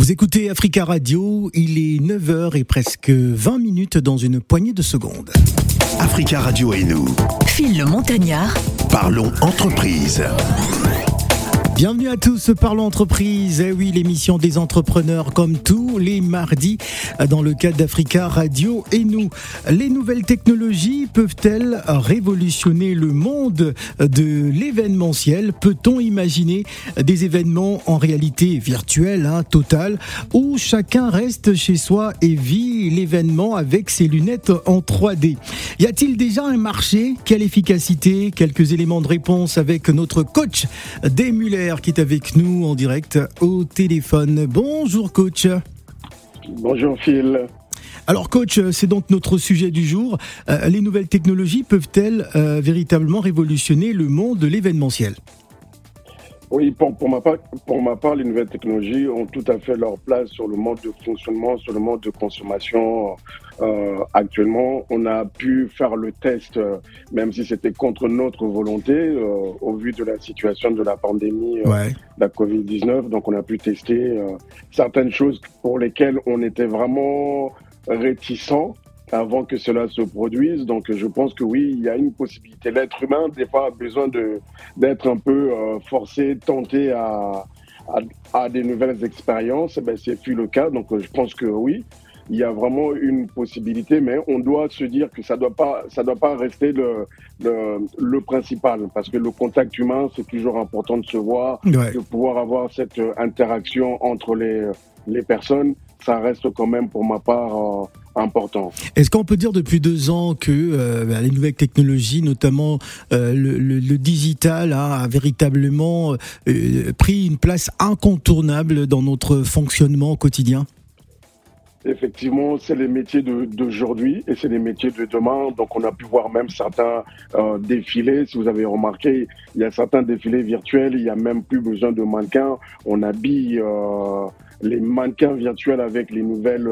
Vous écoutez Africa Radio, il est 9h et presque 20 minutes dans une poignée de secondes. Africa Radio et nous. Phil le Montagnard. Parlons entreprise. Bienvenue à tous, parlons entreprise. Eh oui, l'émission des entrepreneurs comme tous les mardis dans le cadre d'Africa Radio. Et nous. Les nouvelles technologies peuvent-elles révolutionner le monde de l'événementiel? Peut-on imaginer des événements en réalité virtuelle, hein, totale, où chacun reste chez soi et vit l'événement avec ses lunettes en 3D Y a-t-il déjà un marché? Quelle efficacité? Quelques éléments de réponse avec notre coach des Qui est avec nous en direct au téléphone. Bonjour coach. Bonjour Phil. Alors coach, c'est donc notre sujet du jour. Euh, les nouvelles technologies peuvent-elles euh, véritablement révolutionner le monde de l'événementiel? Oui, pour, pour, ma part, pour ma part, les nouvelles technologies ont tout à fait leur place sur le mode de fonctionnement, sur le mode de consommation. Euh, actuellement, on a pu faire le test, euh, même si c'était contre notre volonté, euh, au vu de la situation de la pandémie de la Covid-19. Donc, on a pu tester certaines choses pour lesquelles on était vraiment réticents avant que cela se produise. Donc, je pense que oui, il y a une possibilité. L'être humain, des fois, a besoin d'être un peu forcé, tenté à, à, à, des nouvelles expériences. Eh ben, c'est fut le cas. Donc, je pense que oui, il y a vraiment une possibilité, mais on doit se dire que ça doit pas, ça doit pas rester le, le, le principal, parce que le contact humain, c'est toujours important de se voir, Ouais. de pouvoir avoir cette interaction entre les, les personnes. Ça reste quand même, pour ma part, euh, important. Est-ce qu'on peut dire depuis deux ans que euh, bah, les nouvelles technologies, notamment euh, le, le, le, digital, a véritablement euh, pris une place incontournable dans notre fonctionnement quotidien? Effectivement, c'est les métiers d'aujourd'hui et c'est les métiers de demain. Donc, on a pu voir même certains euh, défilés. Si vous avez remarqué, il y a certains défilés virtuels. Il n'y a même plus besoin de mannequins. On habille euh, les mannequins virtuels avec les nouvelles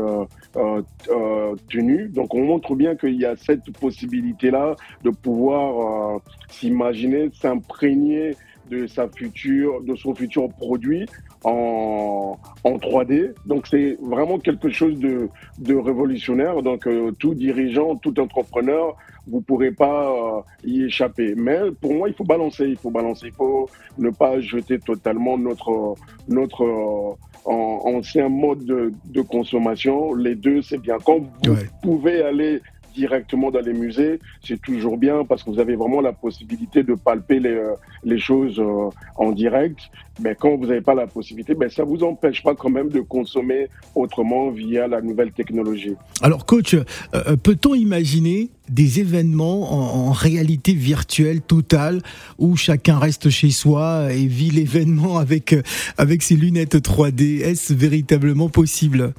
euh, tenues. Donc, on montre bien qu'il y a cette possibilité-là de pouvoir s'imaginer, s'imprégner de sa future, de son futur produit en, en 3D. Donc c'est vraiment quelque chose de, de révolutionnaire. Donc euh, tout dirigeant, tout entrepreneur, vous pourrez pas euh, y échapper. Mais pour moi, il faut balancer, il faut balancer, il faut ne pas jeter totalement notre notre euh, en, ancien mode de, de, consommation. Les deux, c'est bien. Quand vous ouais. pouvez aller directement dans les musées, c'est toujours bien parce que vous avez vraiment la possibilité de palper les, les choses euh, en direct. Mais quand vous n'avez pas la possibilité, ben ça vous empêche pas quand même de consommer autrement via la nouvelle technologie. Alors coach, euh, peut-on imaginer des événements en, réalité virtuelle totale où chacun reste chez soi et vit l'événement avec ses lunettes 3D Est-ce véritablement possible?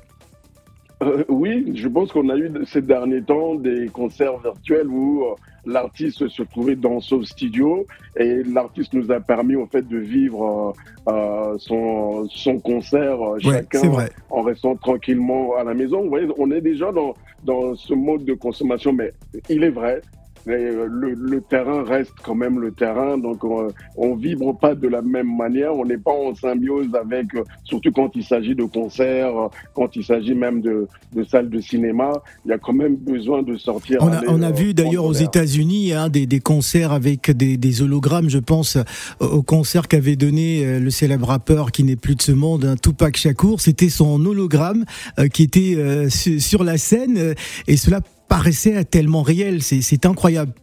Euh, oui, je pense qu'on a eu ces derniers temps des concerts virtuels où euh, l'artiste se trouvait dans son studio et l'artiste nous a permis en fait de vivre euh, son, son concert chacun ouais, en restant tranquillement à la maison. Vous voyez, on est déjà dans, dans ce mode de consommation, mais il est vrai, le, le, terrain reste quand même le terrain, donc on, on vibre pas de la même manière, on n'est pas en symbiose avec, surtout quand il s'agit de concerts, quand il s'agit même de, de, salles de cinéma, il y a quand même besoin de sortir. On a, on a vu d'ailleurs aux États-Unis hein, des, des, concerts avec des, des, hologrammes, je pense au concert qu'avait donné euh, le célèbre rappeur qui n'est plus de ce monde, hein, Tupac Shakur, c'était son hologramme euh, qui était euh, sur la scène et cela paraissait tellement réel, c'est incroyable.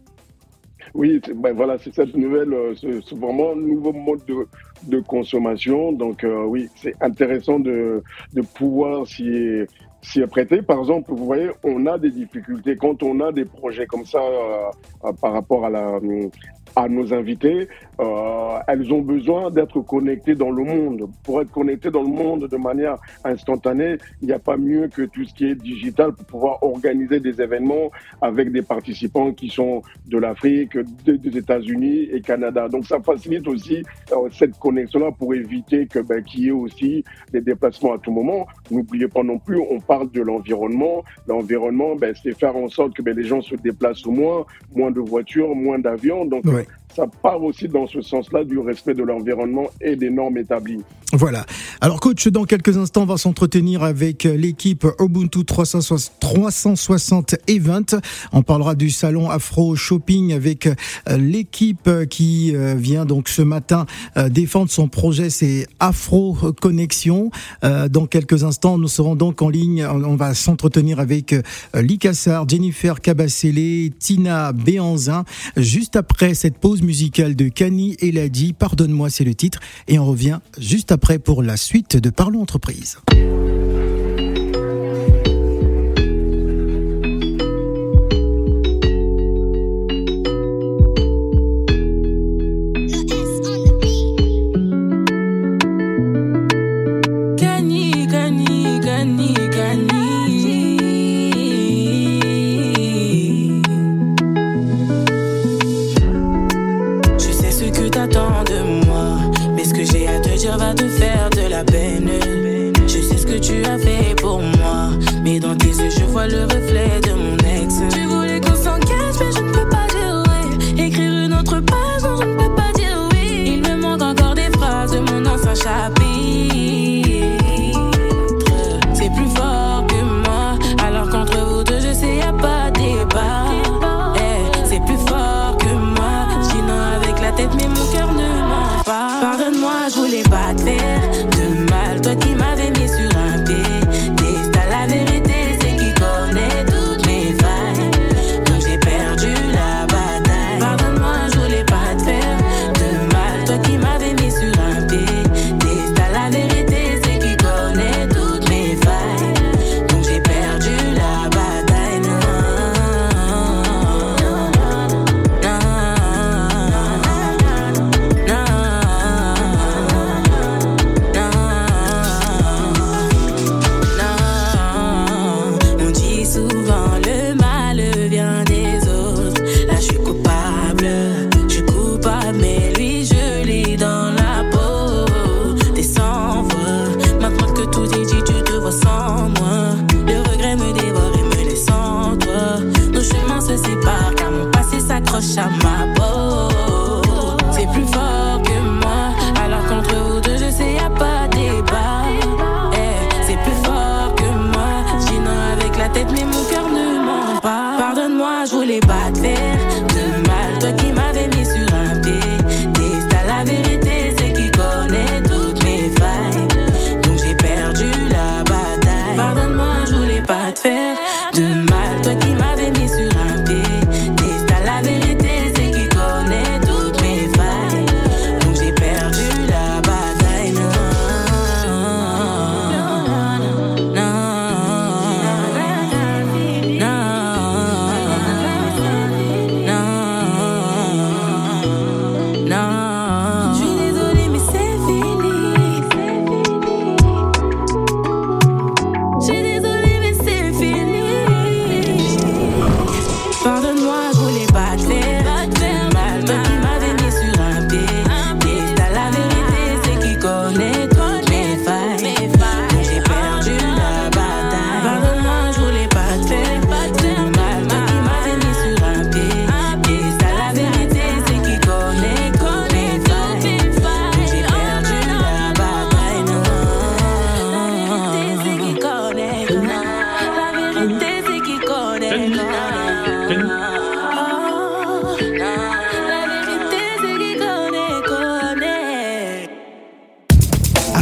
Oui, ben voilà, c'est cette nouvelle, c'est vraiment un nouveau mode de, consommation. Donc euh, oui, c'est intéressant de, de pouvoir s'y s'y prêter. Par exemple, vous voyez, on a des difficultés quand on a des projets comme ça euh, par rapport à la à nos invités, euh, elles ont besoin d'être connectées dans le monde. Pour être connectées dans le monde de manière instantanée, il n'y a pas mieux que tout ce qui est digital pour pouvoir organiser des événements avec des participants qui sont de l'Afrique, des États-Unis et Canada. Donc ça facilite aussi euh, cette connexion-là pour éviter que ben, qu'il y ait aussi des déplacements à tout moment. N'oubliez pas non plus, on parle de l'environnement. L'environnement, ben, c'est faire en sorte que ben, les gens se déplacent moins, moins de voitures, moins d'avions. Thanks. Ça part aussi dans ce sens-là du respect de l'environnement et des normes établies. Voilà. Alors coach, dans quelques instants, on va s'entretenir avec l'équipe Ubuntu 360 Event. On parlera du salon Afro Shopping avec euh, l'équipe qui euh, vient donc ce matin euh, défendre son projet, c'est Afro Connexion. Dans quelques instants, nous serons donc en ligne. On va s'entretenir avec Likassar, Jennifer Cabacele, Tina Béanzin. Juste après cette pause musicale de Kani Eladi, pardonne-moi, c'est le titre, et on revient juste après pour la suite de Parlons Entreprise.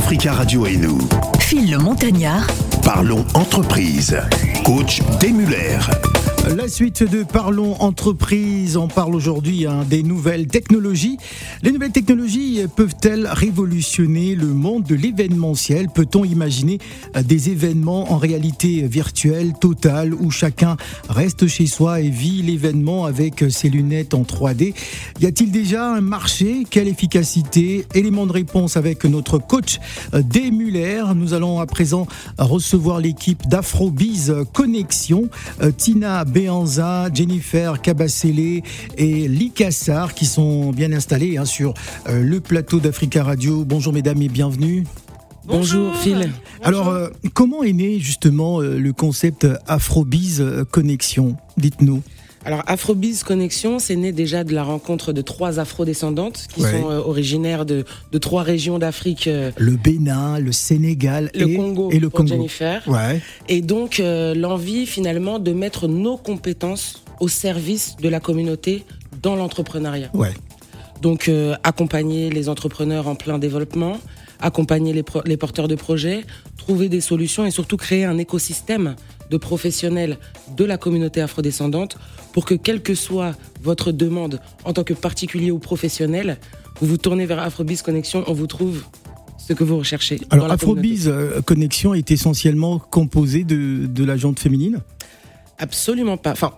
Radio et nous. Phil le Montagnard. Parlons entreprise. Coach Demuller. La suite de Parlons entreprise, on parle aujourd'hui hein, des nouvelles technologies. Les nouvelles technologies peuvent-elles révolutionner le monde de l'événementiel? Peut-on imaginer euh, des événements en réalité virtuelle totale où chacun reste chez soi et vit l'événement avec ses lunettes en 3D Y a-t-il déjà un marché? Quelle efficacité? Élément de réponse avec notre coach euh, D. Muller. Nous allons à présent recevoir l'équipe d'Afrobiz Connexion. Euh, Tina Béanza, Jennifer Cabacele et Likassar qui sont bien installés hein, sur euh, le plateau d'Africa Radio. Bonjour mesdames et bienvenue. Bonjour, Phil. Alors, euh, comment est né justement euh, le concept Afrobiz Connexion? Dites-nous. Alors Afrobiz Connexion, c'est né déjà de la rencontre de trois afro-descendantes qui Ouais. sont euh, originaires de, de trois régions d'Afrique, euh, Le Bénin, le Sénégal le et, Congo et le pour Congo. Jennifer. Ouais. Et donc euh, l'envie finalement de mettre nos compétences au service de la communauté dans l'entrepreneuriat. Ouais. Donc accompagner les entrepreneurs en plein développement, accompagner les porteurs de projets, trouver des solutions et surtout créer un écosystème de professionnels de la communauté afrodescendante pour que quelle que soit votre demande en tant que particulier ou professionnel, vous vous tournez vers Afrobiz Connexion, on vous trouve ce que vous recherchez. Alors. Afrobiz euh, Connexion est essentiellement composé de, de la féminine? Absolument pas. Enfin,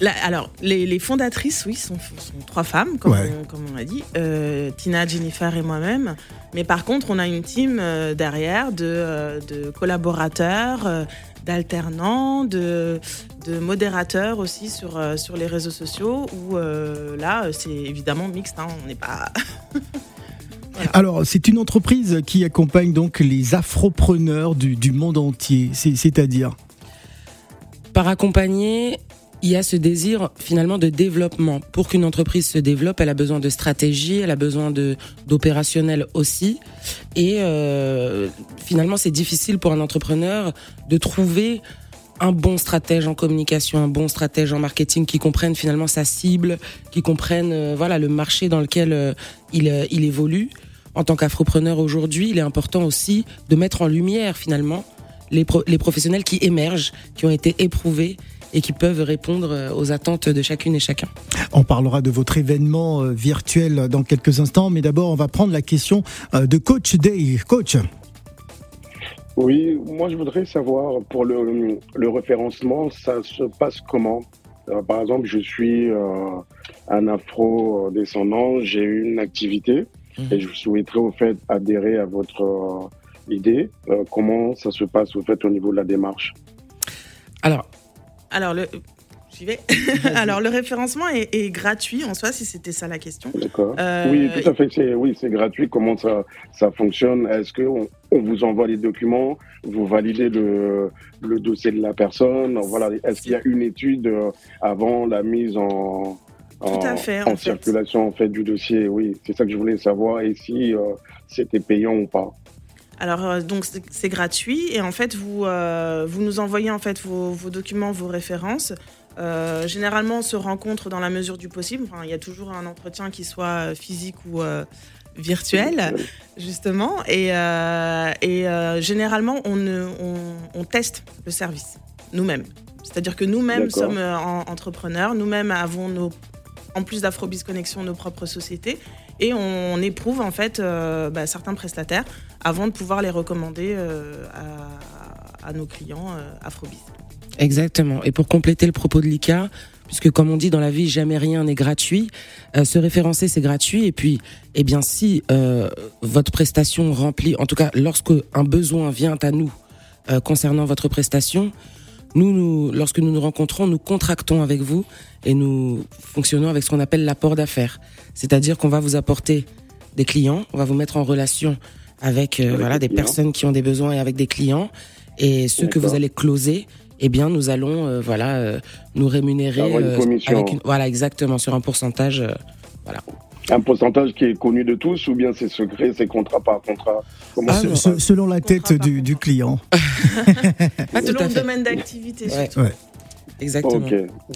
Là, alors, les, les fondatrices, oui, sont, sont trois femmes, comme, Ouais. on, comme on l'a dit, euh, Tina, Jennifer et moi-même. Mais par contre, on a une team euh, derrière de, euh, de collaborateurs, d'alternants, de, de modérateurs aussi sur, euh, sur les réseaux sociaux, où euh, là, c'est évidemment mixte, hein, on n'est pas... Alors c'est une entreprise qui accompagne donc les afropreneurs du, du monde entier. C'est- C'est-à-dire? Par accompagner, il y a ce désir finalement de développement. Pour qu'une entreprise se développe, elle a besoin de stratégie, elle a besoin de d'opérationnel aussi. Et euh, finalement, c'est difficile pour un entrepreneur de trouver un bon stratège en communication, un bon stratège en marketing qui comprenne finalement sa cible, qui comprenne euh, voilà le marché dans lequel euh, il, il évolue. En tant qu'afropreneur aujourd'hui, il est important aussi de mettre en lumière finalement les, les professionnels qui émergent, qui ont été éprouvés et qui peuvent répondre euh, aux attentes de chacune et chacun. On parlera de votre événement euh, virtuel dans quelques instants, mais d'abord on va prendre la question euh, de Coach Day. Coach, Oui, moi je voudrais savoir pour le, le référencement, ça se passe comment? Euh, Par exemple, je suis euh, un afro-descendant, j'ai une activité Mhm. et je souhaiterais au fait adhérer à votre euh, idée. Comment ça se passe au fait au niveau de la démarche? Alors, Alors, le... J'y vais. Alors, le référencement est, est gratuit en soi, si c'était ça la question. D'accord. Euh, Oui, tout à fait. C'est oui, c'est gratuit. Comment ça ça fonctionne? Est-ce que on, on vous envoie les documents, vous validez le le dossier de la personne? Voilà. Est-ce qu'il y a une étude euh, avant la mise en en, Tout à fait, en en fait. circulation en fait du dossier? Oui, c'est ça que je voulais savoir. Et si euh, c'était payant ou pas Alors euh, donc c'est gratuit et en fait vous euh, vous nous envoyez en fait vos, vos documents, vos références. Euh, généralement on se rencontre dans la mesure du possible. Enfin, il y a toujours un entretien qui soit physique ou euh, virtuel justement et, euh, et généralement on, ne- on, on teste le service nous-mêmes. C'est-à-dire que nous-mêmes sommes en- entrepreneurs, nous-mêmes avons nos en plus d'Afrobiz Connexion nos propres sociétés et on, éprouve en fait bah, certains prestataires avant de pouvoir les recommander euh, à, nos clients euh, Afrobiz. Exactement. Et pour compléter le propos de Lika, puisque comme on dit dans la vie, jamais rien n'est gratuit, euh, se référencer c'est gratuit. Et puis, eh bien, si votre prestation remplit, en tout cas, lorsque un besoin vient à nous concernant votre prestation, nous, lorsque nous nous rencontrons, nous contractons avec vous et nous fonctionnons avec ce qu'on appelle l'apport d'affaires. C'est-à-dire qu'on va vous apporter des clients, on va vous mettre en relation avec, euh, Avec voilà, des clients. personnes qui ont des besoins et avec des clients. Et ceux que vous allez closer, eh bien, nous allons euh, voilà euh, nous rémunérer une euh, commission. avec une, voilà exactement sur un pourcentage. euh, Un pourcentage qui est connu de tous ou bien c'est secret, c'est contrat par contrat? Comment Ah, se selon la tête du, du client. Selon le domaine d'activité Ouais. surtout. Exactement.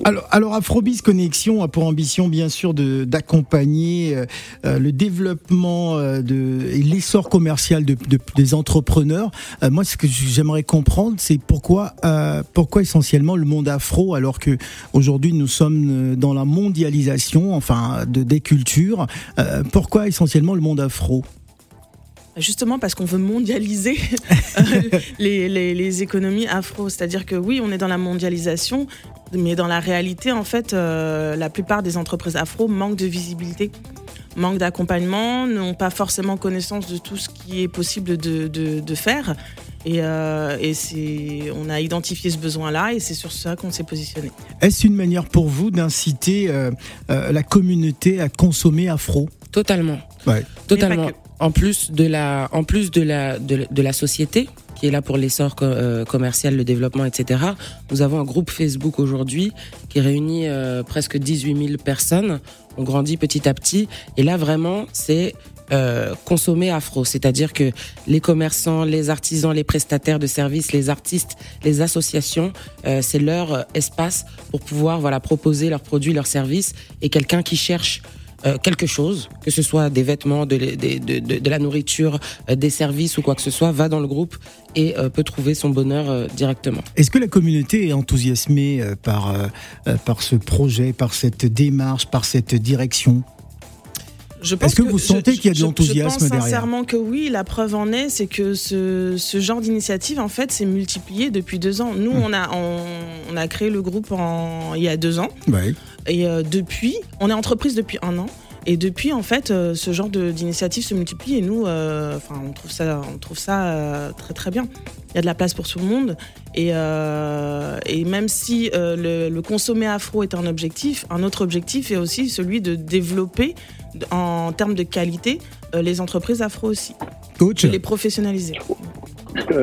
Alors, alors Afrobiz Connexion a pour ambition bien sûr de d'accompagner euh, euh, le développement euh, de et l'essor commercial de, de- des entrepreneurs. Euh, moi, ce que j'aimerais comprendre, c'est pourquoi euh, pourquoi essentiellement le monde afro, alors que aujourd'hui nous sommes dans la mondialisation, enfin de des cultures. euh, pourquoi essentiellement le monde afro? Justement parce qu'on veut mondialiser euh, les, les- les économies afro. C'est-à-dire que oui, on est dans la mondialisation, mais dans la réalité, en fait, euh, la plupart des entreprises afro manquent de visibilité, manquent d'accompagnement, n'ont pas forcément connaissance de tout ce qui est possible de, de- de faire. Et, euh, et c'est, on a identifié ce besoin-là et c'est sur ça qu'on s'est positionné. Est-ce une manière pour vous d'inciter euh, euh, la communauté à consommer afro? Totalement. Ouais. Totalement. En plus de la, en plus de la, de, la société qui est là pour l'essor euh, commercial, le développement, etc. Nous avons un groupe Facebook aujourd'hui qui réunit euh, presque 18 000 personnes. On grandit petit à petit. Et là, vraiment, c'est euh, consommer afro, c'est-à-dire que les commerçants, les artisans, les prestataires de services, les artistes, les associations, c'est leur espace pour pouvoir voilà proposer leurs produits, leurs services. Et quelqu'un qui cherche euh, quelque chose, que ce soit des vêtements, de, la nourriture, euh, des services ou quoi que ce soit, va dans le groupe et euh, peut trouver son bonheur directement. Est-ce que la communauté est enthousiasmée par, par ce projet, par cette démarche, par cette direction? Est-ce que, vous sentez qu'il y a de l'enthousiasme derrière Je pense sincèrement que oui. La preuve en est, c'est que ce, ce, genre d'initiative, en fait, s'est multiplié depuis deux ans. Nous, mmh. on, a, on, on, a créé le groupe en, il y a deux ans. Ouais. Et euh, depuis, on est entreprise depuis un an. Et depuis, en fait, euh, ce genre d'initiative se multiplie et nous, euh, enfin, on trouve ça, on trouve ça euh, très très bien. Il y a de la place pour tout le monde et, euh, et même si euh, le, le, consommer afro est un objectif, un autre objectif est aussi celui de développer en termes de qualité les entreprises afro aussi, Coach. de les professionnaliser.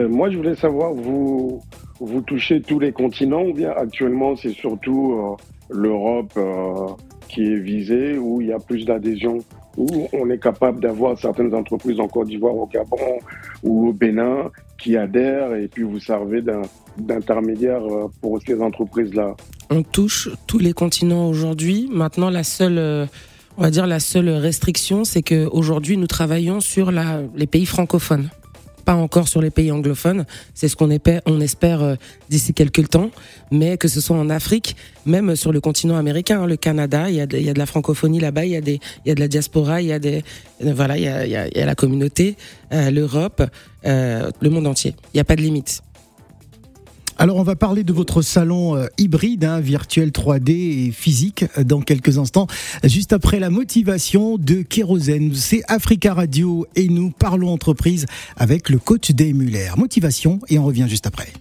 moi, je voulais savoir, vous vous touchez tous les continents ou bien actuellement c'est surtout l'Europe euh, qui est visée, où il y a plus d'adhésion, où on est capable d'avoir certaines entreprises en Côte d'Ivoire, au Gabon ou au Bénin qui adhèrent et puis vous servez d'intermédiaire euh, pour ces entreprises-là. On touche tous les continents aujourd'hui. Maintenant, la seule, euh, on va dire la seule restriction, c'est que aujourd'hui nous travaillons sur les pays francophones pas encore sur les pays anglophones. C'est ce qu'on espère, euh, d'ici quelques temps. Mais que ce soit en Afrique, même sur le continent américain, hein, le Canada, il y, a de, la francophonie là-bas, il y a de la diaspora, il y a des, euh, voilà, il y a, la communauté, euh, l'Europe, le monde entier. Il n'y a pas de limite. Alors on va parler de votre salon euh, hybride, hein, virtuel 3D et physique euh, dans quelques instants, juste après la motivation de Kérosène. C'est Africa Radio et nous parlons entreprise avec le coach Day Muller. Motivation et on revient juste après.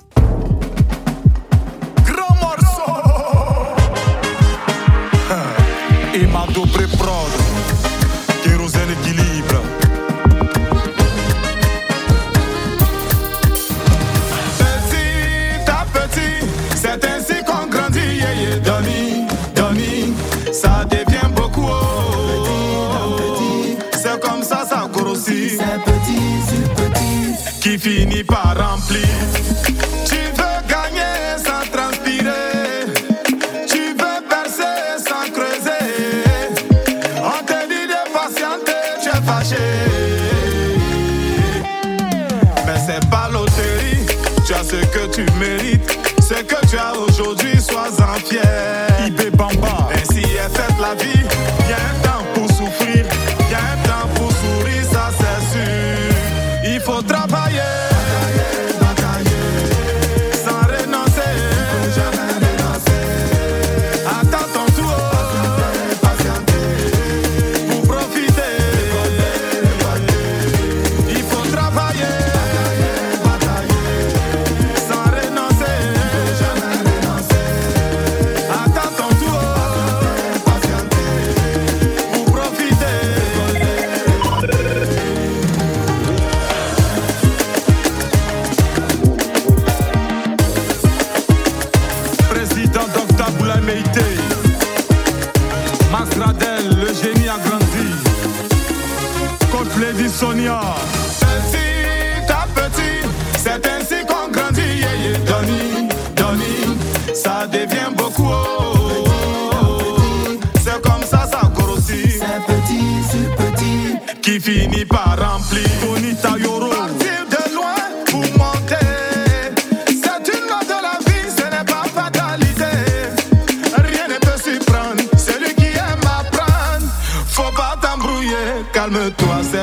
Qui finit par remplir. Tu veux gagner sans transpirer. Tu veux percer sans creuser. On te dit de patienter, tu es fâché. Mais c'est pas loterie, tu as ce que tu mérites. Ce que tu as aujourd'hui, sois-en fier.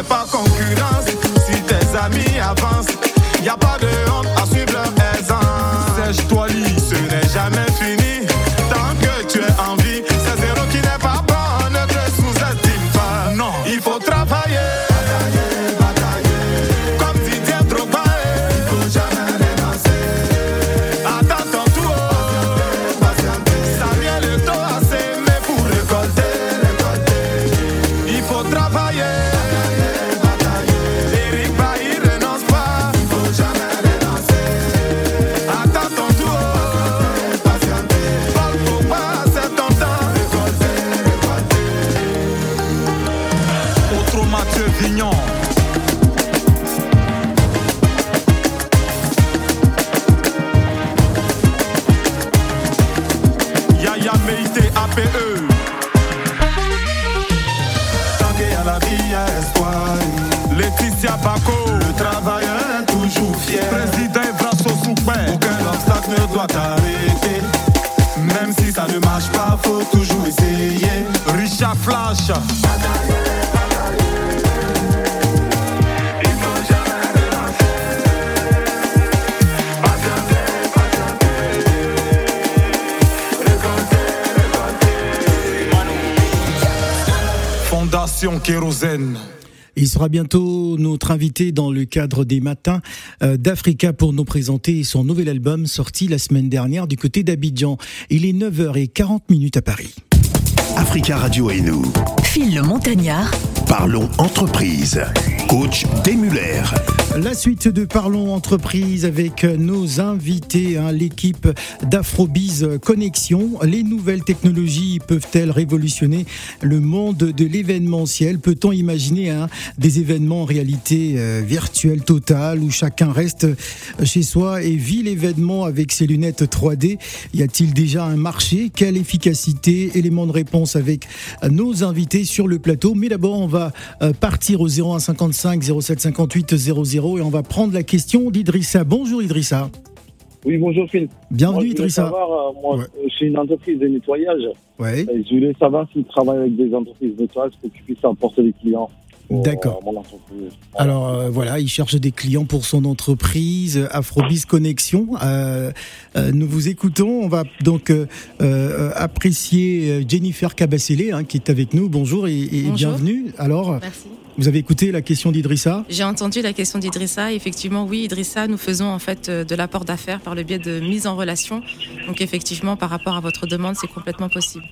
C'est pas concurrence. TAPE. Tangué a la vie, à espoir. Laetitia Paco. Le travailleur est toujours fier. Président Vrasso Soukben. Aucun obstacle ne doit t'arrêter. Même si ça ne marche pas, faut toujours essayer. Richard Flash. Bataille. Kérosène. Il sera bientôt notre invité dans le cadre des matins euh, d'Africa pour nous présenter son nouvel album sorti la semaine dernière du côté d'Abidjan. Il est 9h40 minutes à Paris. Africa Radio et nous. Phil le Montagnard, Parlons entreprise. Coach Demuller. La suite de Parlons Entreprise avec nos invités, hein, l'équipe d'Afrobiz Connexion. Les nouvelles technologies peuvent-elles révolutionner le monde de l'événementiel? Peut-on imaginer hein, des événements en réalité euh, virtuelle totale où chacun reste chez soi et vit l'événement avec ses lunettes 3D Y a-t-il déjà un marché? Quelle efficacité? Élément de réponse avec nos invités sur le plateau. Mais d'abord, on va euh, partir au 0155 07 58 00 et on va prendre la question d'Idrissa. Bonjour Idrissa. Oui, bonjour Phil. Bienvenue Moi, je voulais Idrissa. savoir, euh, moi, Ouais. je suis une entreprise de nettoyage. Ouais. Et je voulais savoir s'ils travaillent avec des entreprises de nettoyage pour qu'ils puissent apporter des clients. D'accord. euh, entreprise. Alors euh, voilà, il cherche des clients pour son entreprise Afrobiz Connexion. Euh, euh, nous vous écoutons. On va donc apprécier Jennifer Cabacele hein, qui est avec nous. Bonjour et, et Bonjour. bienvenue. Alors, Merci. vous avez écouté la question d'Idrissa J'ai entendu la question d'Idrissa. Effectivement, oui, Idrissa, nous faisons en fait de l'apport d'affaires par le biais de mise en relation. Donc effectivement, par rapport à votre demande, c'est complètement possible.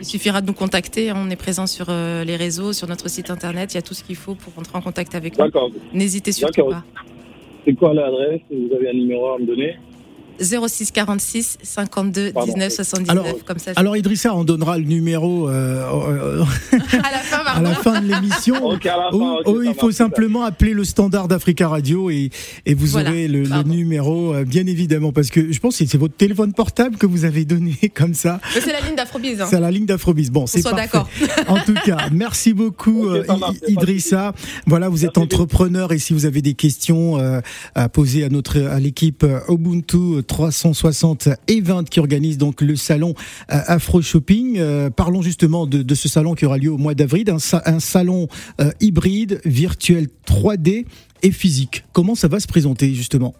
Il suffira de nous contacter. On est présent sur euh, les réseaux, sur notre site internet. Il y a tout ce qu'il faut pour rentrer en contact avec nous. D'accord. N'hésitez surtout pas. C'est quoi l'adresse? Vous avez un numéro à me donner? 06 46 52 Pardon. 19 79 Alors- comme ça. Alors Idrissa, on donnera le numéro euh, euh, à la fin, à la fin de l'émission. Ok, à la fin. Ou- ok, ou ça il faut marche, simplement appeler le standard d'Africa Radio et, et vous Voilà, aurez le, numéro, euh, bien évidemment, parce que je pense que c'est votre téléphone portable que vous avez donné comme ça. C'est la ligne d'Afrobiz. Hein. C'est la ligne d'Afrobiz. Bon, c'est d'accord. En tout cas, merci beaucoup euh, marche, Idrissa. Voilà, vous êtes entrepreneur et si vous avez des questions euh, à poser à notre à l'équipe euh, Ubuntu 360 et 20 qui organise donc le salon euh, Afro Shopping. Euh, parlons justement de, ce salon qui aura lieu au mois d'avril, un, sa- un salon euh, hybride, virtuel 3D et physique. Comment ça va se présenter justement?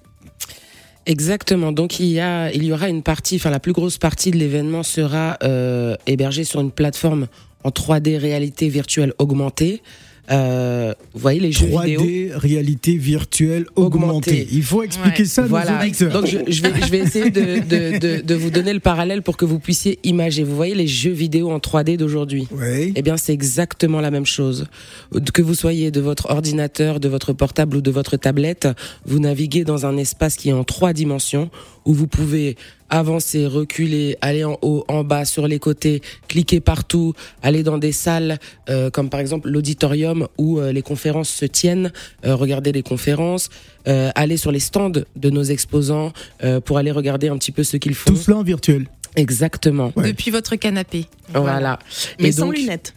Exactement. Donc il y a, il y aura une partie, enfin la plus grosse partie de l'événement sera hébergée sur une plateforme en 3D réalité virtuelle augmentée. Euh, vous voyez les jeux vidéo. 3D, réalité virtuelle augmentée. Augmentée. Il faut expliquer Ouais. ça à nos Voilà. auditeurs. Donc je, je vais, je vais essayer de, de, de, de vous donner le parallèle pour que vous puissiez imager. Vous voyez les jeux vidéo en 3D d'aujourd'hui. Oui. Eh bien, c'est exactement la même chose. Que vous soyez de votre ordinateur, de votre portable ou de votre tablette, vous naviguez dans un espace qui est en trois dimensions où vous pouvez avancer, reculer, aller en haut, en bas, sur les côtés, cliquer partout, aller dans des salles euh, comme par exemple l'auditorium où euh, les conférences se tiennent, euh, regarder les conférences, euh, aller sur les stands de nos exposants euh, pour aller regarder un petit peu ce qu'ils font. Tout cela en virtuel. Exactement. Ouais. Depuis votre canapé. Voilà. Mais Et sans donc- lunettes.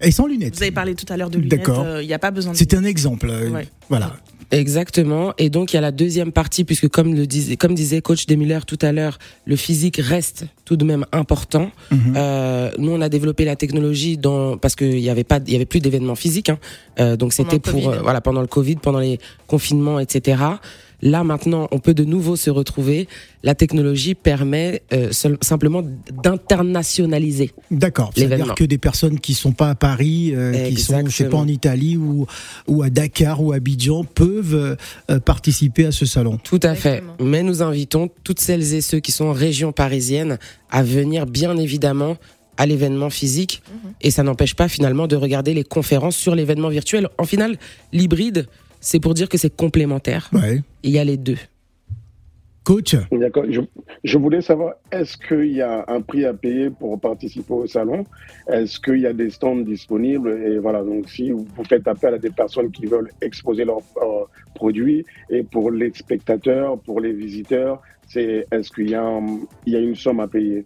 Et sans lunettes. Vous avez parlé tout à l'heure de lunettes. D'accord. Il n'y a pas besoin de C'est un exemple. euh, Ouais. Voilà. Exactement. Et donc il y a la deuxième partie, puisque comme le disait, comme disait coach Desmuller tout à l'heure, le physique reste tout de même important. Mhm. Euh, nous on a développé la technologie dans parce qu'il y avait pas, il y avait plus d'événements physiques. Hein. Euh, donc c'était pour Covid. euh, voilà pendant le Covid, pendant les confinements, etc. Là maintenant, on peut de nouveau se retrouver. La technologie permet euh, seul- simplement d'internationaliser. D'accord. C'est-à-dire L'événement. que des personnes qui sont pas à Paris, euh, qui sont, je sais pas, en Italie ou, ou à Dakar ou à Abidjan, peuvent euh, participer à ce salon. Tout à fait. Mais nous invitons toutes celles et ceux qui sont en région parisienne à venir bien évidemment à l'événement physique. Mhm. Et ça n'empêche pas finalement de regarder les conférences sur l'événement virtuel. En final, l'hybride, c'est pour dire que c'est complémentaire. Ouais. Il y a les deux. Coach, D'accord. Je, je voulais savoir, est-ce qu'il y a un prix à payer pour participer au salon? Est-ce qu'il y a des stands disponibles? Et voilà, donc si vous faites appel à des personnes qui veulent exposer leurs euh, produits, et pour les spectateurs, pour les visiteurs, c'est est-ce qu'il y, a un- il y a une somme à payer?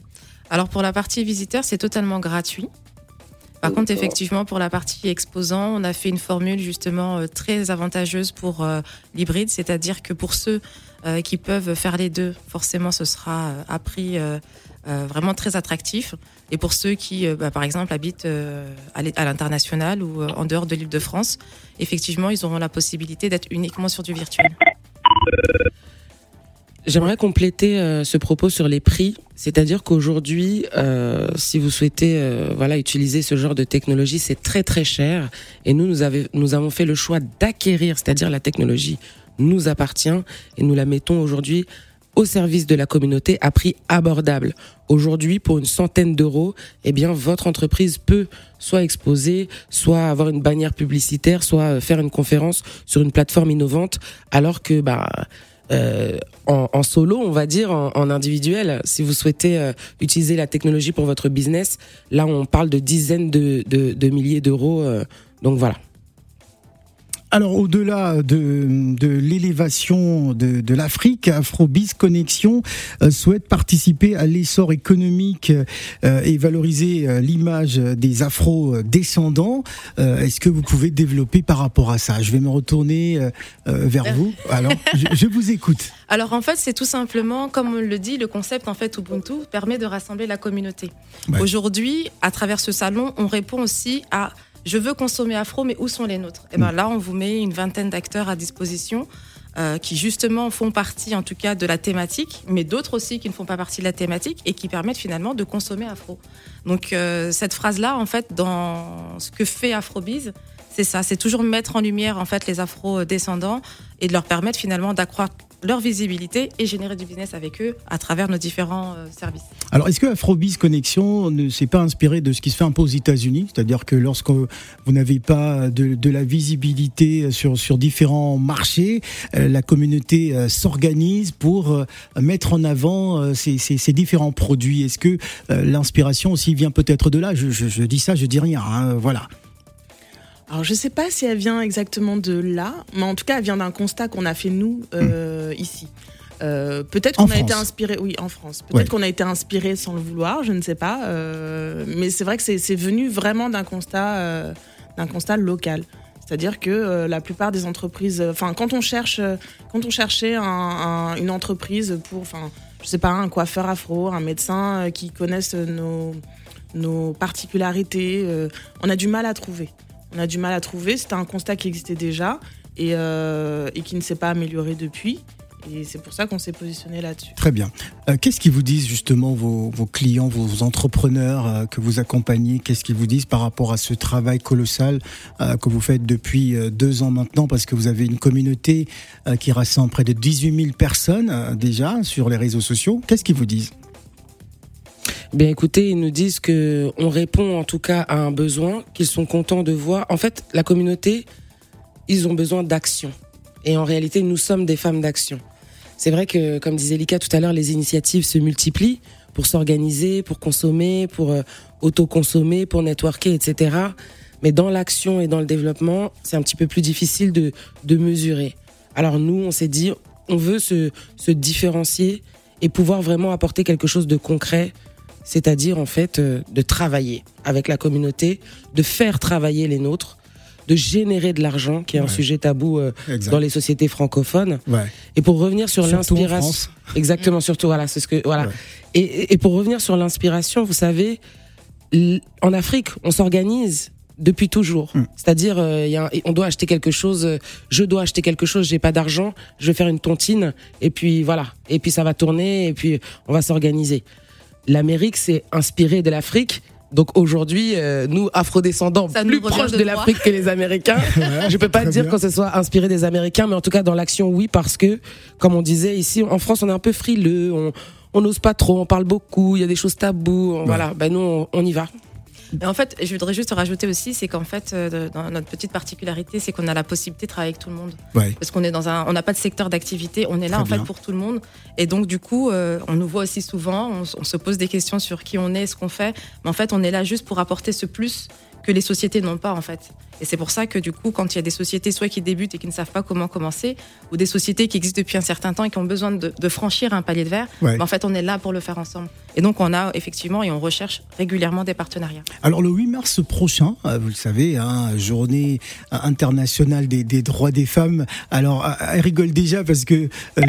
Alors pour la partie visiteur, c'est totalement gratuit. Par contre, effectivement, pour la partie exposant, on a fait une formule justement euh, très avantageuse pour euh, l'hybride, c'est-à-dire que pour ceux euh, qui peuvent faire les deux, forcément, ce sera euh, à prix euh, euh, vraiment très attractif. Et pour ceux qui, euh, bah, par exemple, habitent euh, à l'international ou euh, en dehors de l'île de France, effectivement, ils auront la possibilité d'être uniquement sur du virtuel. J'aimerais compléter euh, ce propos sur les prix, c'est-à-dire qu'aujourd'hui, euh, si vous souhaitez euh, voilà utiliser ce genre de technologie, c'est très très cher. Et nous, nous, nous avons fait le choix d'acquérir, c'est-à-dire la technologie nous appartient et nous la mettons aujourd'hui au service de la communauté à prix abordable. Aujourd'hui, pour une centaine d'euros, eh bien, votre entreprise peut soit exposer, soit avoir une bannière publicitaire, soit euh, faire une conférence sur une plateforme innovante, alors que, bah, euh, en, en solo, on va dire, en, en individuel, si vous souhaitez euh, utiliser la technologie pour votre business, là, on parle de dizaines de, de, de milliers d'euros. euh, donc voilà. Alors, au-delà de, de l'élévation de, de l'Afrique, Afrobiz Connexion euh, souhaite participer à l'essor économique euh, et valoriser euh, l'image des Afro-descendants. Est-ce que vous pouvez développer par rapport à ça? Je vais me retourner vers vous. Alors, je, je vous écoute. Alors en fait, c'est tout simplement, comme on le dit, le concept en fait Ubuntu permet de rassembler la communauté. Ouais. Aujourd'hui, à travers ce salon, on répond aussi à je veux consommer afro, mais où sont les nôtres Et ben là, on vous met une vingtaine d'acteurs à disposition. euh, qui justement font partie en tout cas de la thématique, mais d'autres aussi qui ne font pas partie de la thématique et qui permettent finalement de consommer afro. Donc euh, cette phrase-là, en fait, dans ce que fait Afrobiz, c'est ça, c'est toujours mettre en lumière en fait les afro-descendants et de leur permettre finalement d'accroître leur visibilité et générer du business avec eux à travers nos différents euh, services. Alors, est-ce que Afrobiz Connexion ne s'est pas inspiré de ce qui se fait un peu aux États-Unis? C'est-à-dire que lorsque vous n'avez pas de, de la visibilité sur, sur différents marchés, euh, la communauté euh, s'organise pour mettre en avant ces, ces- différents produits. Est-ce que l'inspiration aussi vient peut-être de là? Je dis ça, je dis rien. hein, voilà. Alors je sais pas si elle vient exactement de là, mais en tout cas elle vient d'un constat qu'on a fait nous euh, ici. Euh, peut-être qu'on a été inspiré, oui, en France. Peut-être Ouais. qu'on a été inspiré sans le vouloir, je ne sais pas. euh, mais c'est vrai que c'est venu vraiment d'un constat, euh, d'un constat local. C'est-à-dire que la plupart des entreprises, enfin, quand on cherche, quand on cherchait un- un- une entreprise pour, enfin, je sais pas, un coiffeur afro, un médecin qui connaissent nos, nos particularités, on a du mal à trouver. On a du mal à trouver. C'était un constat qui existait déjà et, euh, et qui ne s'est pas amélioré depuis. Et c'est pour ça qu'on s'est positionné là-dessus. Très bien. Euh, Qu'est-ce qu'ils vous disent justement vos, clients, vos entrepreneurs euh, que vous accompagnez? Qu'est-ce qu'ils vous disent par rapport à ce travail colossal que vous faites depuis deux ans maintenant? Parce que vous avez une communauté qui rassemble près de 18 000 personnes déjà sur les réseaux sociaux. Qu'est-ce qu'ils vous disent? Bien écoutez, ils nous disent que on répond en tout cas à un besoin, qu'ils sont contents de voir. En fait, la communauté, ils ont besoin d'action. Et en réalité, nous sommes des femmes d'action. C'est vrai que, comme disait Lika tout à l'heure, les initiatives se multiplient pour s'organiser, pour consommer, pour euh, autoconsommer, pour networker, etc. Mais dans l'action et dans le développement, c'est un petit peu plus difficile de, de mesurer. Alors nous, on s'est dit, on veut se, se différencier et pouvoir vraiment apporter quelque chose de concret, c'est-à-dire en fait euh, de travailler avec la communauté, de faire travailler les nôtres, de générer de l'argent, qui est un sujet tabou euh, dans les sociétés francophones. Ouais. Et pour revenir sur l'inspiration, exactement, surtout voilà, c'est ce que voilà. Ouais. Et, et pour revenir sur l'inspiration, vous savez, en Afrique, on s'organise depuis toujours. Mm. C'est-à-dire, euh, on doit acheter quelque chose, euh, je dois acheter quelque chose, j'ai pas d'argent, je vais faire une tontine, et puis voilà, et puis ça va tourner, et puis on va s'organiser. L'Amérique s'est inspirée de l'Afrique. Donc aujourd'hui, euh, nous, afrodescendants, plus proches de l'Afrique que les Américains, je peux pas dire qu'on se soit inspiré des Américains, mais en tout cas dans l'action, oui, parce que, comme on disait ici, en France, on est un peu frileux, on on n'ose pas trop, on parle beaucoup, il y a des choses tabous, on- voilà, ben nous, on, on y va. En fait, je voudrais juste rajouter aussi, c'est qu'en fait, euh, dans notre petite particularité, c'est qu'on a la possibilité de travailler avec tout le monde. Ouais. Parce qu'on est dans un, on n'a pas de secteur d'activité, on est là Très en fait pour tout le monde. Et donc du coup, euh, on nous voit aussi souvent, on, on se pose des questions sur qui on est, ce qu'on fait. Mais en fait, on est là juste pour apporter ce plus que les sociétés n'ont pas en fait. Et c'est pour ça que du coup, quand il y a des sociétés soit qui débutent et qui ne savent pas comment commencer, ou des sociétés qui existent depuis un certain temps et qui ont besoin de, de franchir un palier de verre, Ouais. ben, en fait, on est là pour le faire ensemble. Et donc, on a effectivement et on recherche régulièrement des partenariats. Alors le 8 mars prochain, euh, vous le savez, hein, journée internationale des, des droits des femmes. Alors euh, elle rigole déjà parce que euh,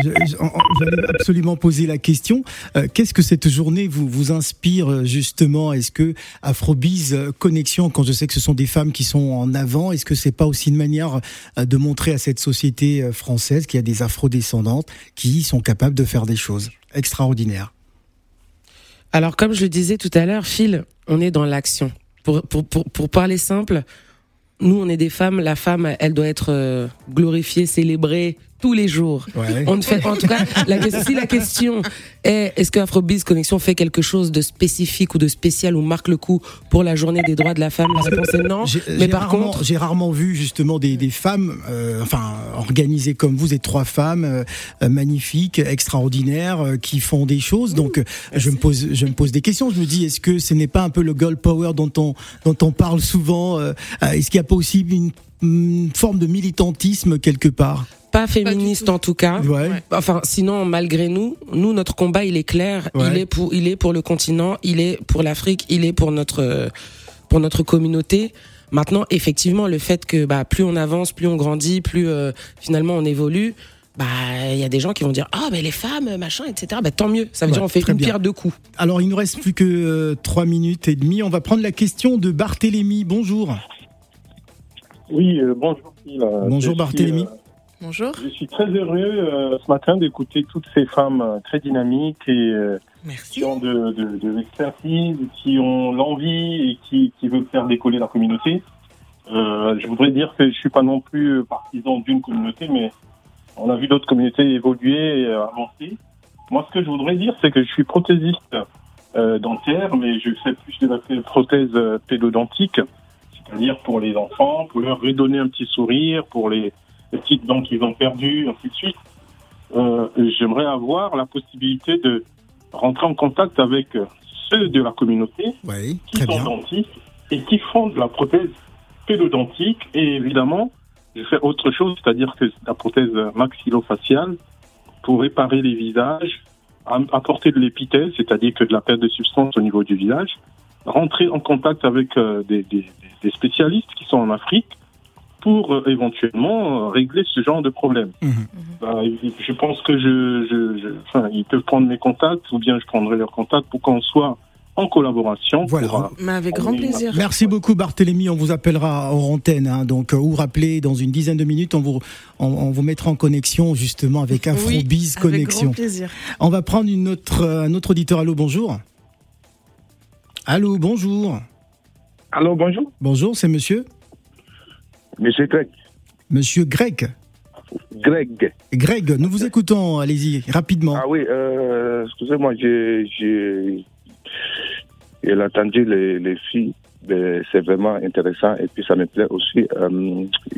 j'allais absolument poser la question. Euh, Qu'est-ce que cette journée vous, vous inspire justement? Est-ce que Afrobiz Connexion, quand je sais que ce sont des femmes qui sont en avant, est-ce que c'est pas aussi une manière euh, de montrer à cette société euh, française qu'il y a des afrodescendantes qui sont capables de faire des choses extraordinaires? Alors, comme je le disais tout à l'heure, Phil, on est dans l'action. Pour, pour, pour, pour parler simple, nous, on est des femmes. La femme, elle doit être euh, glorifiée, célébrée tous les jours. Ouais. On ne fait, en tout cas, la, si la question est est-ce que Afrobiz Connexion fait quelque chose de spécifique ou de spécial ou marque le coup pour la journée des droits de la femme La réponse est non. Mais par rarement- contre, j'ai rarement vu justement des, des femmes, euh, enfin organisées comme vous, et trois femmes euh, magnifiques, extraordinaires, euh, qui font des choses. Donc, je me pose, je me pose des questions. Je me dis, est-ce que ce n'est pas un peu le girl power dont on dont on parle souvent Est-ce qu'il n'y a pas aussi une, une forme de militantisme quelque part? Pas féministe en tout cas. Ouais. Enfin, sinon, malgré nous, nous, notre combat, il est clair. Ouais. Il est pour, il est pour le continent, il est pour l'Afrique, il est pour notre, euh, pour notre communauté. Maintenant, effectivement, le fait que bah, plus on avance, plus on grandit, plus euh, finalement on évolue, bah il y a des gens qui vont dire ah mais les femmes machin etc. Bah tant mieux. Ça veut Ouais, dire on fait une bien. pierre deux coups. Alors, il nous reste plus que euh, trois minutes et demie. On va prendre la question de Barthélémy. Bonjour. Oui, euh, bonjour. Phil. Bonjour, suis, Barthélémy. euh, Bonjour. je suis très heureux euh, ce matin d'écouter toutes ces femmes euh, très dynamiques et euh, Merci. qui ont de, de, de l'expertise, qui ont l'envie et qui, qui veulent faire décoller la communauté. Euh, je voudrais dire que je suis pas non plus partisan d'une communauté, mais on a vu d'autres communautés évoluer et avancer. Moi, ce que je voudrais dire, c'est que je suis prothésiste euh, dentaire, mais je fais plus de la prothèse pédodontique, c'est-à-dire pour les enfants, pour leur redonner un petit sourire, pour les, les petites dents qu'ils ont perdues, ainsi de suite. Euh, J'aimerais avoir la possibilité de rentrer en contact avec ceux de la communauté Oui, qui sont bien. dentistes et qui font de la prothèse pédodontique. Et évidemment, je fais autre chose, c'est-à-dire que la prothèse maxillofaciale pour réparer les visages, apporter de l'épithèse, c'est-à-dire que de la perte de substance au niveau du visage, rentrer en contact avec euh, des, des- des spécialistes qui sont en Afrique pour euh, éventuellement euh, régler ce genre de problème. Mhm. Bah, je pense que je, je, je- enfin, ils peuvent prendre mes contacts ou bien je prendrai leurs contacts pour qu'on soit en collaboration. Voilà. pour, euh, Mais avec grand une plaisir. Merci beaucoup Barthélémy, on vous appellera en antenne, hein, donc euh, ou rappelez dans une dizaine de minutes, on vous on, on vous mettra en connexion justement avec Afrobiz Oui, avec Connexion. grand plaisir. On va prendre une autre euh, un autre auditeur. Allô, bonjour. Allô, bonjour. Allô, bonjour. Bonjour, c'est Monsieur Monsieur Greg. Monsieur Greg. Greg. Greg, nous vous écoutons. Allez-y rapidement. Ah oui, euh, excusez-moi, j'ai, entendu les, les filles. C'est vraiment intéressant et puis ça me plaît aussi. Euh,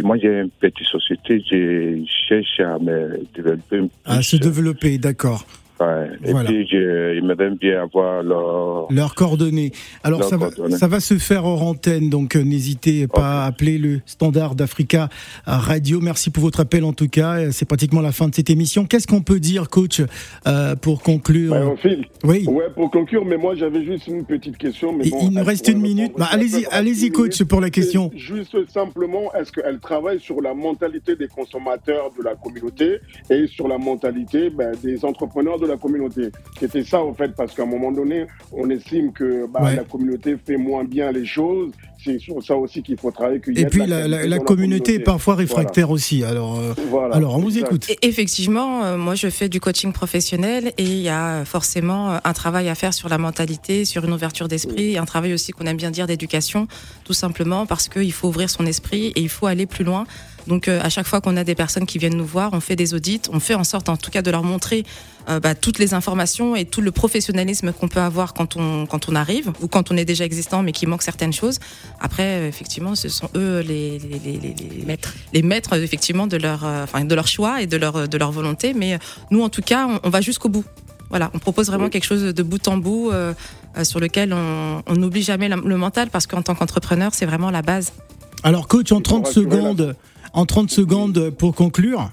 moi, j'ai une petite société, je cherche à me développer. À se développer, d'accord. Ouais. Et Voilà. puis, je, j'aimerais bien avoir leur. Leurs coordonnées. Alors ça va, ça va se faire hors antenne, donc euh, n'hésitez pas à appeler le standard d'Africa Radio. Merci pour votre appel en tout cas. Euh, C'est pratiquement la fin de cette émission. Qu'est-ce qu'on peut dire, coach, euh, pour conclure? Fil. Oui. Ouais, pour conclure, mais moi j'avais juste une petite question. Mais Il- bon, il nous reste une minute. Bah, allez-y, allez-y, coach, pour la question. Juste simplement, est-ce qu'elle travaille sur la mentalité des consommateurs de la communauté et sur la mentalité ben, des entrepreneurs de la communauté C'était ça, en fait, parce qu'à un moment donné, on estime que bah, Ouais. la communauté fait moins bien les choses. C'est sur ça aussi qu'il faut travailler. Et puis la la, qualité la- la dans communauté est parfois réfractaire aussi. Alors, euh, Voilà. alors on vous Exact. écoute. Et effectivement, euh, moi je fais du coaching professionnel et il y a forcément euh, un travail à faire sur la mentalité, sur une ouverture d'esprit, et un travail aussi qu'on aime bien dire d'éducation, tout simplement parce qu'il faut ouvrir son esprit et il faut aller plus loin. Donc euh, à chaque fois qu'on a des personnes qui viennent nous voir, on fait des audits, on fait en sorte en tout cas de leur montrer euh, bah, toutes les informations et tout le professionnalisme qu'on peut avoir quand on quand on arrive ou quand on est déjà existant mais qui manque certaines choses. Après effectivement, ce sont eux les les, les, les, les maîtres les maîtres effectivement de leur euh, enfin de leur choix et de leur de leur volonté mais euh, nous en tout cas on, on va jusqu'au bout. Voilà, on propose vraiment quelque chose de bout en bout euh, euh, sur lequel on n'oublie jamais la- le mental parce qu'en tant qu'entrepreneur, c'est vraiment la base. Alors coach, en 30 rassurer la- secondes, en 30 secondes pour conclure.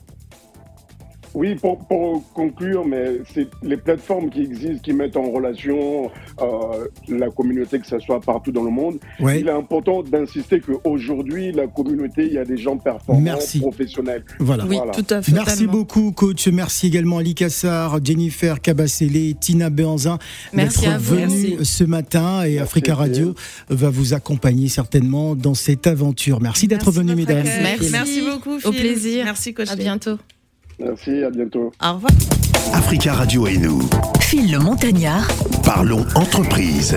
Oui, pour, pour conclure, mais c'est les plateformes qui existent, qui mettent en relation euh, la communauté, que ce soit partout dans le monde. Ouais. Il est important d'insister qu'aujourd'hui, la communauté, il y a des gens performants, Merci. professionnels. Voilà. Oui, Voilà. tout à fait. Merci Totalement. beaucoup, coach. Merci également Ali Kassar, Jennifer Cabacele, Tina Beanzin Merci d'être à vous. venus Merci. ce matin et Merci, Africa Radio va vous accompagner certainement dans cette aventure. Merci d'être Merci votre mesdames. Merci. Merci beaucoup. Au plaisir. Merci, coach. À bientôt. Merci, à bientôt. Au revoir. Africa Radio et nous. Phil le Montagnard. Parlons entreprise.